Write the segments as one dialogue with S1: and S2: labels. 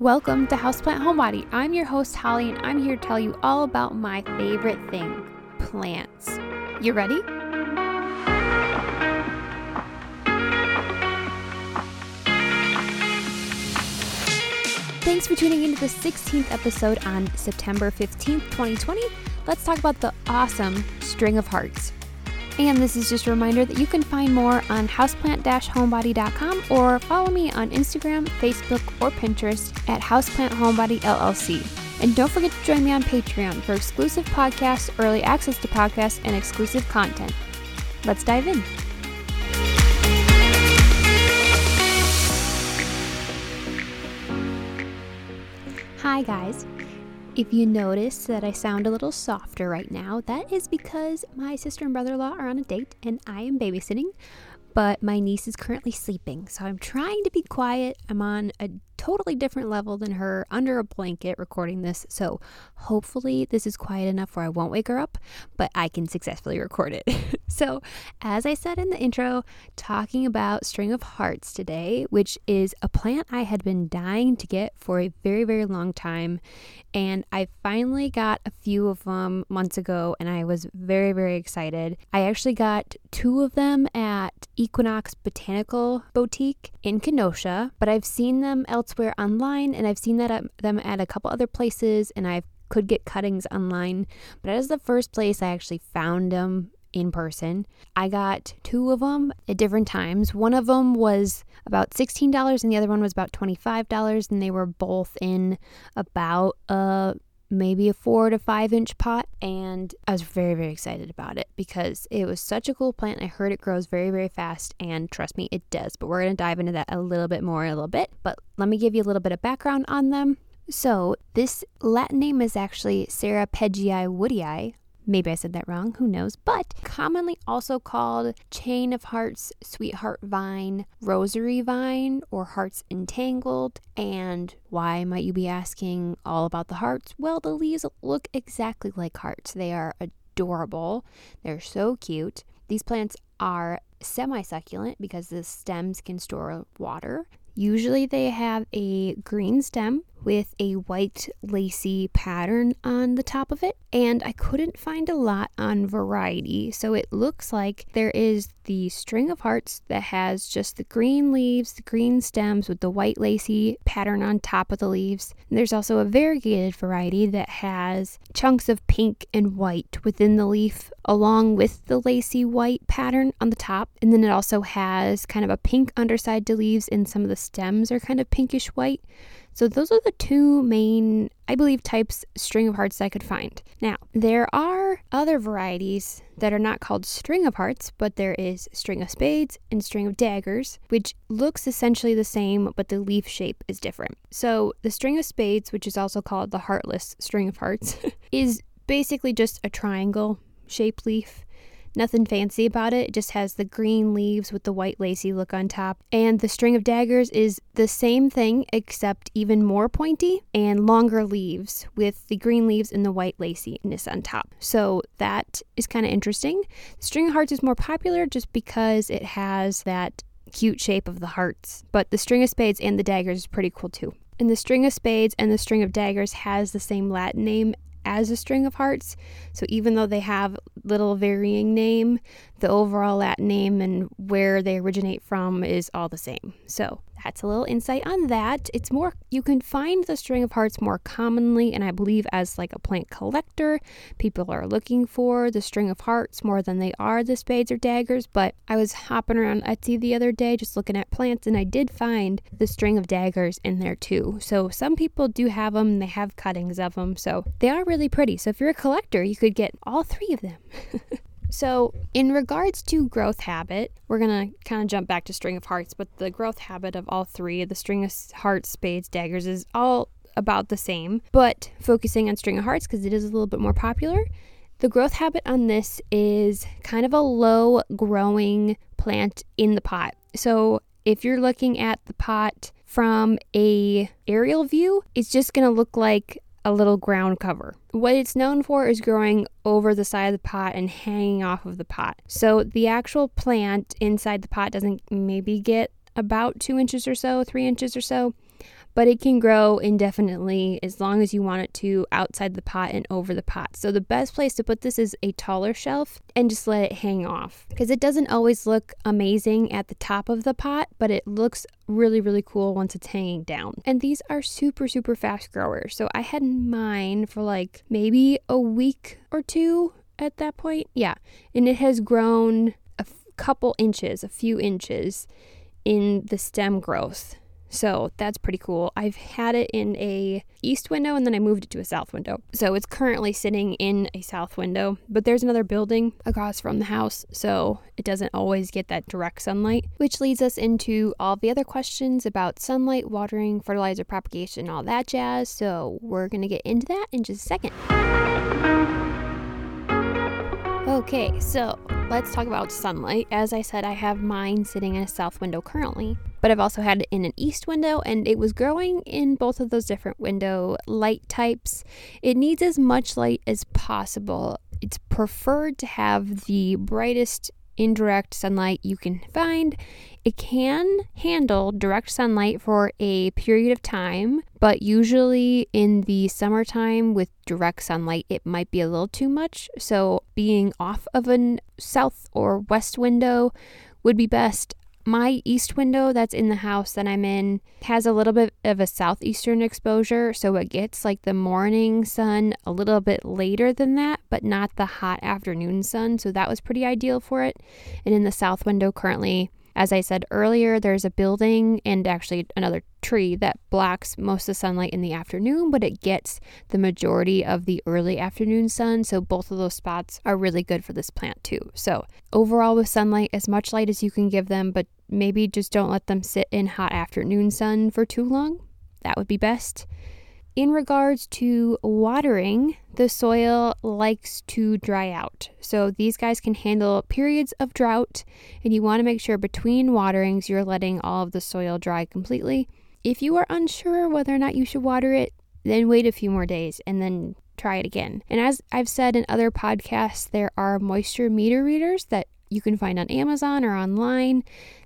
S1: Welcome to Houseplant Homebody. I'm your host, Holly, and I'm here to tell you all about my favorite thing plants. You ready? Thanks for tuning into the 16th episode on September 15th, 2020. Let's talk about the awesome String of Hearts. And this is just a reminder that you can find more on houseplant-homebody.com or follow me on Instagram, Facebook, or Pinterest at Houseplant Homebody LLC. And don't forget to join me on Patreon for exclusive podcasts, early access to podcasts, and exclusive content. Let's dive in. Hi, guys. If you notice that I sound a little softer right now, that is because my sister and brother in law are on a date and I am babysitting, but my niece is currently sleeping. So I'm trying to be quiet. I'm on a totally different level than her under a blanket recording this. So hopefully this is quiet enough where I won't wake her up, but I can successfully record it. so, as I said in the intro, talking about string of hearts today, which is a plant I had been dying to get for a very, very long time. And I finally got a few of them months ago and I was very, very excited. I actually got two of them at Equinox Botanical Boutique in Kenosha, but I've seen them elsewhere online, and I've seen that at, them at a couple other places, and I could get cuttings online. But as the first place I actually found them in person. I got two of them at different times. One of them was about $16 and the other one was about $25 and they were both in about a maybe a four to five inch pot. And I was very, very excited about it because it was such a cool plant. I heard it grows very, very fast. And trust me, it does. But we're going to dive into that a little bit more in a little bit. But let me give you a little bit of background on them. So, this Latin name is actually Ceropegiae woodii, Maybe I said that wrong, who knows? But commonly also called chain of hearts, sweetheart vine, rosary vine, or hearts entangled. And why might you be asking all about the hearts? Well, the leaves look exactly like hearts. They are adorable, they're so cute. These plants are semi succulent because the stems can store water. Usually they have a green stem with a white lacy pattern on the top of it, and I couldn't find a lot on variety. So it looks like there is the string of hearts that has just the green leaves, the green stems with the white lacy pattern on top of the leaves. And there's also a variegated variety that has chunks of pink and white within the leaf, along with the lacy white pattern on the top. And then it also has kind of a pink underside to leaves, and some of the stems are kind of pinkish white. So those are the two main, I believe, types string of hearts I could find. Now, there are other varieties that are not called string of hearts, but there is string of spades and string of daggers, which looks essentially the same, but the leaf shape is different. So the string of spades, which is also called the heartless string of hearts, is basically just a triangle shaped leaf. Nothing fancy about it. It just has the green leaves with the white lacy look on top. And the string of daggers is the same thing except even more pointy and longer leaves with the green leaves and the white laciness on top. So that is kind of interesting. The string of hearts is more popular just because it has that cute shape of the hearts. But the string of spades and the daggers is pretty cool too. And the string of spades and the string of daggers has the same Latin name as a string of hearts. So even though they have little varying name, the overall Latin name and where they originate from is all the same. So that's a little insight on that. It's more, you can find the string of hearts more commonly, and I believe as like a plant collector, people are looking for the string of hearts more than they are the spades or daggers. But I was hopping around Etsy the other day just looking at plants, and I did find the string of daggers in there too. So some people do have them, they have cuttings of them, so they are really pretty. So if you're a collector, you could get all three of them. So, in regards to growth habit, we're going to kind of jump back to string of hearts, but the growth habit of all three, the string of hearts, spades, daggers, is all about the same, but focusing on string of hearts because it is a little bit more popular. The growth habit on this is kind of a low growing plant in the pot. So, if you're looking at the pot from a aerial view, it's just going to look like a little ground cover. What it's known for is growing over the side of the pot and hanging off of the pot. So the actual plant inside the pot doesn't maybe get about two inches or so, three inches or so, but it can grow indefinitely as long as you want it to outside the pot and over the pot. So the best place to put this is a taller shelf and just let it hang off because it doesn't always look amazing at the top of the pot, but it looks really, really cool once it's hanging down. And these are super, super fast growers. So I had mine for like maybe a week or two at that point. Yeah. And it has grown a f- couple inches, a few inches in the stem growth. So that's pretty cool. I've had it in a east window and then I moved it to a south window. So it's currently sitting in a south window, but there's another building across from the house, so it doesn't always get that direct sunlight, which leads us into all the other questions about sunlight, watering, fertilizer propagation, all that jazz. So we're going to get into that in just a second. Okay, so let's talk about sunlight. As I said, I have mine sitting in a south window currently, but I've also had it in an east window and it was growing in both of those different window light types. It needs as much light as possible. It's preferred to have the brightest indirect sunlight you can find. It can handle direct sunlight for a period of time, but usually in the summertime with direct sunlight, it might be a little too much. So, being off of a south or west window would be best. My east window that's in the house that I'm in has a little bit of a southeastern exposure, so it gets like the morning sun a little bit later than that, but not the hot afternoon sun. So that was pretty ideal for it. And in the south window currently, as I said earlier, there's a building and actually another tree that blocks most of the sunlight in the afternoon, but it gets the majority of the early afternoon sun. So both of those spots are really good for this plant too. So overall, with sunlight, as much light as you can give them, but maybe just don't let them sit in hot afternoon sun for too long. That would be best. In regards to watering, the soil likes to dry out. So these guys can handle periods of drought, and you want to make sure between waterings you're letting all of the soil dry completely. If you are unsure whether or not you should water it, then wait a few more days and then try it again. And as I've said in other podcasts, there are moisture meter readers that you can find on Amazon or online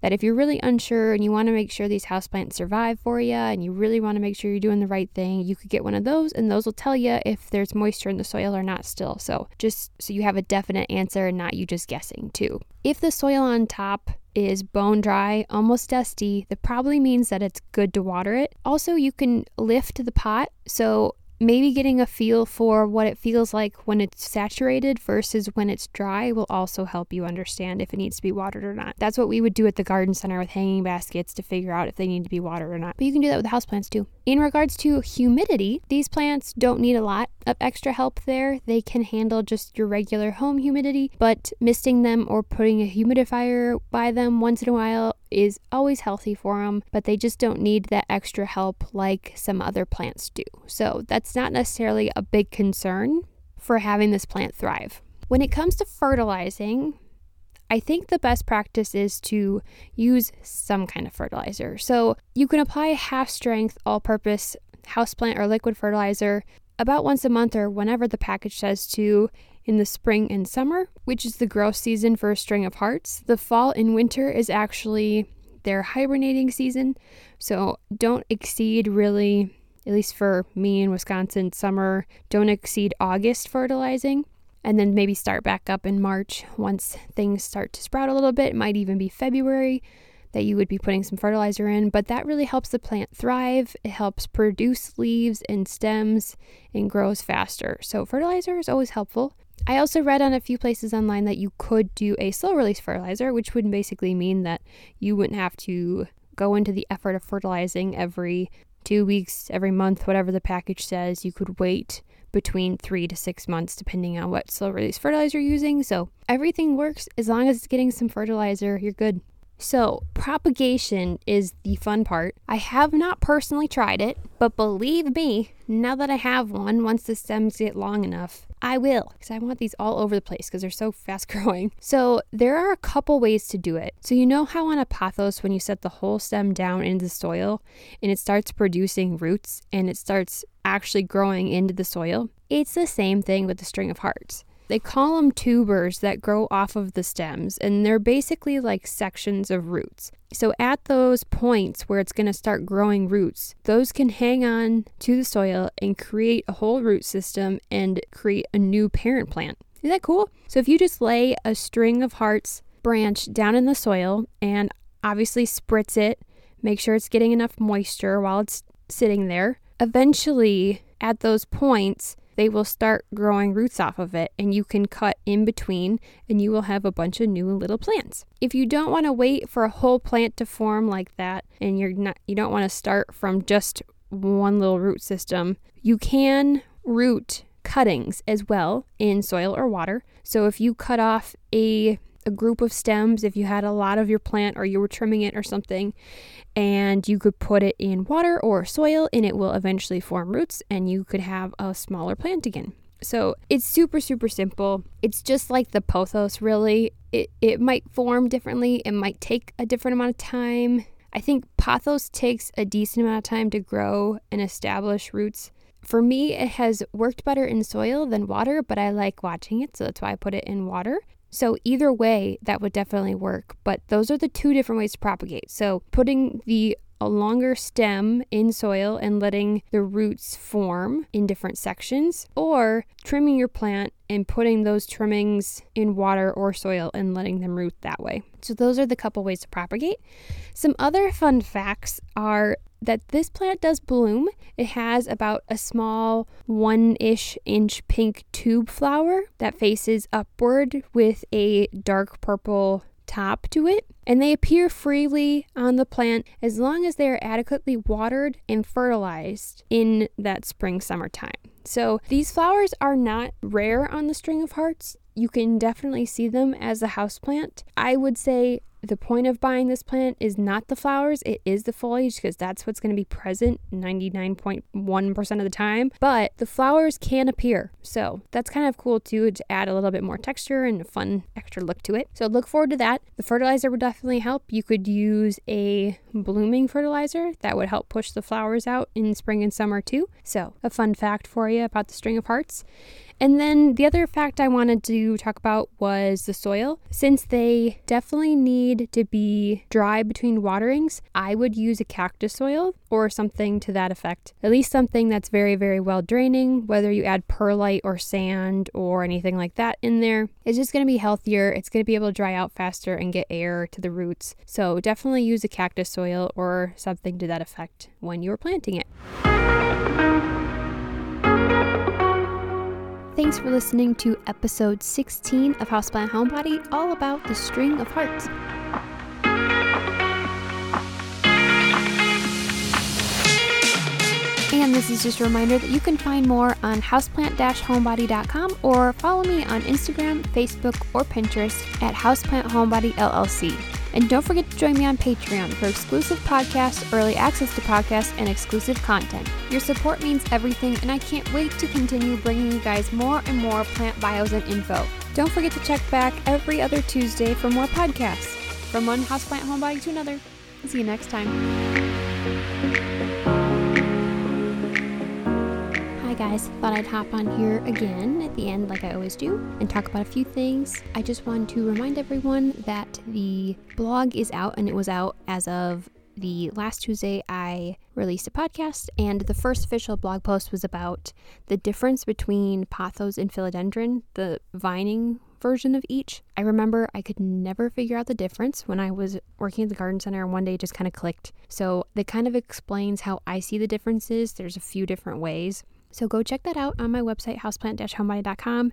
S1: that if you're really unsure and you want to make sure these houseplants survive for you and you really want to make sure you're doing the right thing, you could get one of those and those will tell you if there's moisture in the soil or not still. So just so you have a definite answer and not you just guessing too. If the soil on top is bone dry, almost dusty, that probably means that it's good to water it. Also, you can lift the pot. So maybe getting a feel for what it feels like when it's saturated versus when it's dry will also help you understand if it needs to be watered or not. That's what we would do at the garden center with hanging baskets to figure out if they need to be watered or not. But you can do that with houseplants too. In regards to humidity, these plants don't need a lot of extra help there. They can handle just your regular home humidity, but misting them or putting a humidifier by them once in a while is always healthy for them, but they just don't need that extra help like some other plants do. So that's not necessarily a big concern for having this plant thrive. When it comes to fertilizing, I think the best practice is to use some kind of fertilizer. So you can apply half strength all purpose houseplant or liquid fertilizer about once a month or whenever the package says to in the spring and summer, which is the growth season for a string of hearts. The fall and winter is actually their hibernating season. So don't exceed really, at least for me in Wisconsin, summer, don't exceed August fertilizing. And then maybe start back up in March once things start to sprout a little bit. It might even be February that you would be putting some fertilizer in, but that really helps the plant thrive. It helps produce leaves and stems and grows faster. So, fertilizer is always helpful. I also read on a few places online that you could do a slow release fertilizer, which would basically mean that you wouldn't have to go into the effort of fertilizing every two weeks, every month, whatever the package says. You could wait between three to six months, depending on what slow release fertilizer you're using. So everything works as long as it's getting some fertilizer, you're good. So, propagation is the fun part. I have not personally tried it, but believe me, now that I have one, once the stems get long enough, I will because I want these all over the place because they're so fast growing. So, there are a couple ways to do it. So, you know how on a pothos, when you set the whole stem down into the soil and it starts producing roots and it starts actually growing into the soil? It's the same thing with the string of hearts. They call them tubers that grow off of the stems, and they're basically like sections of roots. So, at those points where it's going to start growing roots, those can hang on to the soil and create a whole root system and create a new parent plant. Isn't that cool? So, if you just lay a string of hearts branch down in the soil and obviously spritz it, make sure it's getting enough moisture while it's sitting there, eventually at those points, they will start growing roots off of it and you can cut in between and you will have a bunch of new little plants. If you don't want to wait for a whole plant to form like that and you're not you don't want to start from just one little root system, you can root cuttings as well in soil or water. So if you cut off a a group of stems if you had a lot of your plant or you were trimming it or something and you could put it in water or soil and it will eventually form roots and you could have a smaller plant again. So it's super, super simple. It's just like the pothos, really. It, it might form differently, it might take a different amount of time. I think pothos takes a decent amount of time to grow and establish roots. For me, it has worked better in soil than water, but I like watching it, so that's why I put it in water. So, either way, that would definitely work. But those are the two different ways to propagate. So, putting the a longer stem in soil and letting the roots form in different sections, or trimming your plant and putting those trimmings in water or soil and letting them root that way. So, those are the couple ways to propagate. Some other fun facts are that this plant does bloom. It has about a small one ish inch pink tube flower that faces upward with a dark purple top to it, and they appear freely on the plant as long as they are adequately watered and fertilized in that spring summertime. So these flowers are not rare on the string of hearts. You can definitely see them as a houseplant. I would say the point of buying this plant is not the flowers, it is the foliage because that's what's going to be present 99.1% of the time. But the flowers can appear. So that's kind of cool too to add a little bit more texture and a fun extra look to it. So look forward to that. The fertilizer would definitely help. You could use a blooming fertilizer that would help push the flowers out in spring and summer too. So, a fun fact for you about the string of hearts. And then the other fact I wanted to talk about was the soil. Since they definitely need to be dry between waterings, I would use a cactus soil or something to that effect. At least something that's very, very well draining, whether you add perlite or sand or anything like that in there. It's just going to be healthier. It's going to be able to dry out faster and get air to the roots. So definitely use a cactus soil or something to that effect when you're planting it. Thanks for listening to episode 16 of Houseplant Homebody, all about the string of hearts. And this is just a reminder that you can find more on houseplant-homebody.com or follow me on Instagram, Facebook, or Pinterest at Houseplant Homebody LLC. And don't forget to join me on Patreon for exclusive podcasts, early access to podcasts, and exclusive content. Your support means everything, and I can't wait to continue bringing you guys more and more plant bios and info. Don't forget to check back every other Tuesday for more podcasts. From one houseplant homebody to another. See you next time. Guys, thought I'd hop on here again at the end, like I always do, and talk about a few things. I just want to remind everyone that the blog is out, and it was out as of the last Tuesday I released a podcast, and the first official blog post was about the difference between pothos and philodendron, the vining version of each. I remember I could never figure out the difference when I was working at the garden center and one day just kind of clicked. So that kind of explains how I see the differences. There's a few different ways. So go check that out on my website, houseplant-homebody.com.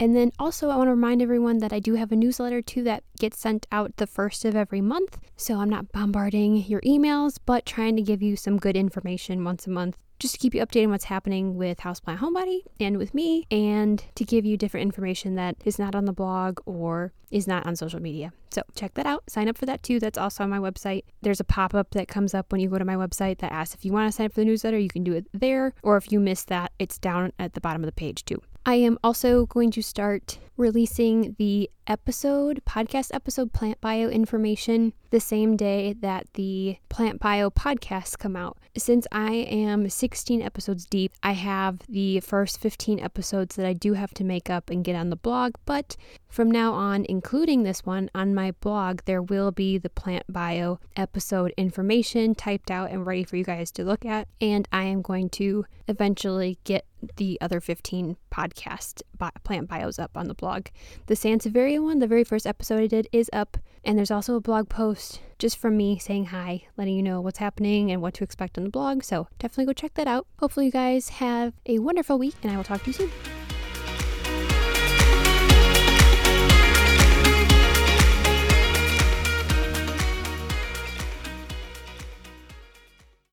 S1: And then also, I want to remind everyone that I do have a newsletter too that gets sent out the first of every month. So I'm not bombarding your emails, but trying to give you some good information once a month just to keep you updated on what's happening with Houseplant Homebody and with me, and to give you different information that is not on the blog or is not on social media. So check that out. Sign up for that too. That's also on my website. There's a pop up that comes up when you go to my website that asks if you want to sign up for the newsletter, you can do it there. Or if you miss that, it's down at the bottom of the page too. I am also going to start releasing the episode, podcast episode plant bio information the same day that the Plant Bio podcasts come out. Since I am 16 episodes deep, I have the first 15 episodes that I do have to make up and get on the blog, but from now on, including this one on my blog, there will be the Plant Bio episode information typed out and ready for you guys to look at. And I am going to eventually get the other 15 podcast plant bios up on the blog. The Sansevieria one, the very first episode I did, is up. And there's also a blog post just from me saying hi, letting you know what's happening and what to expect on the blog. So definitely go check that out. Hopefully, you guys have a wonderful week, and I will talk to you soon.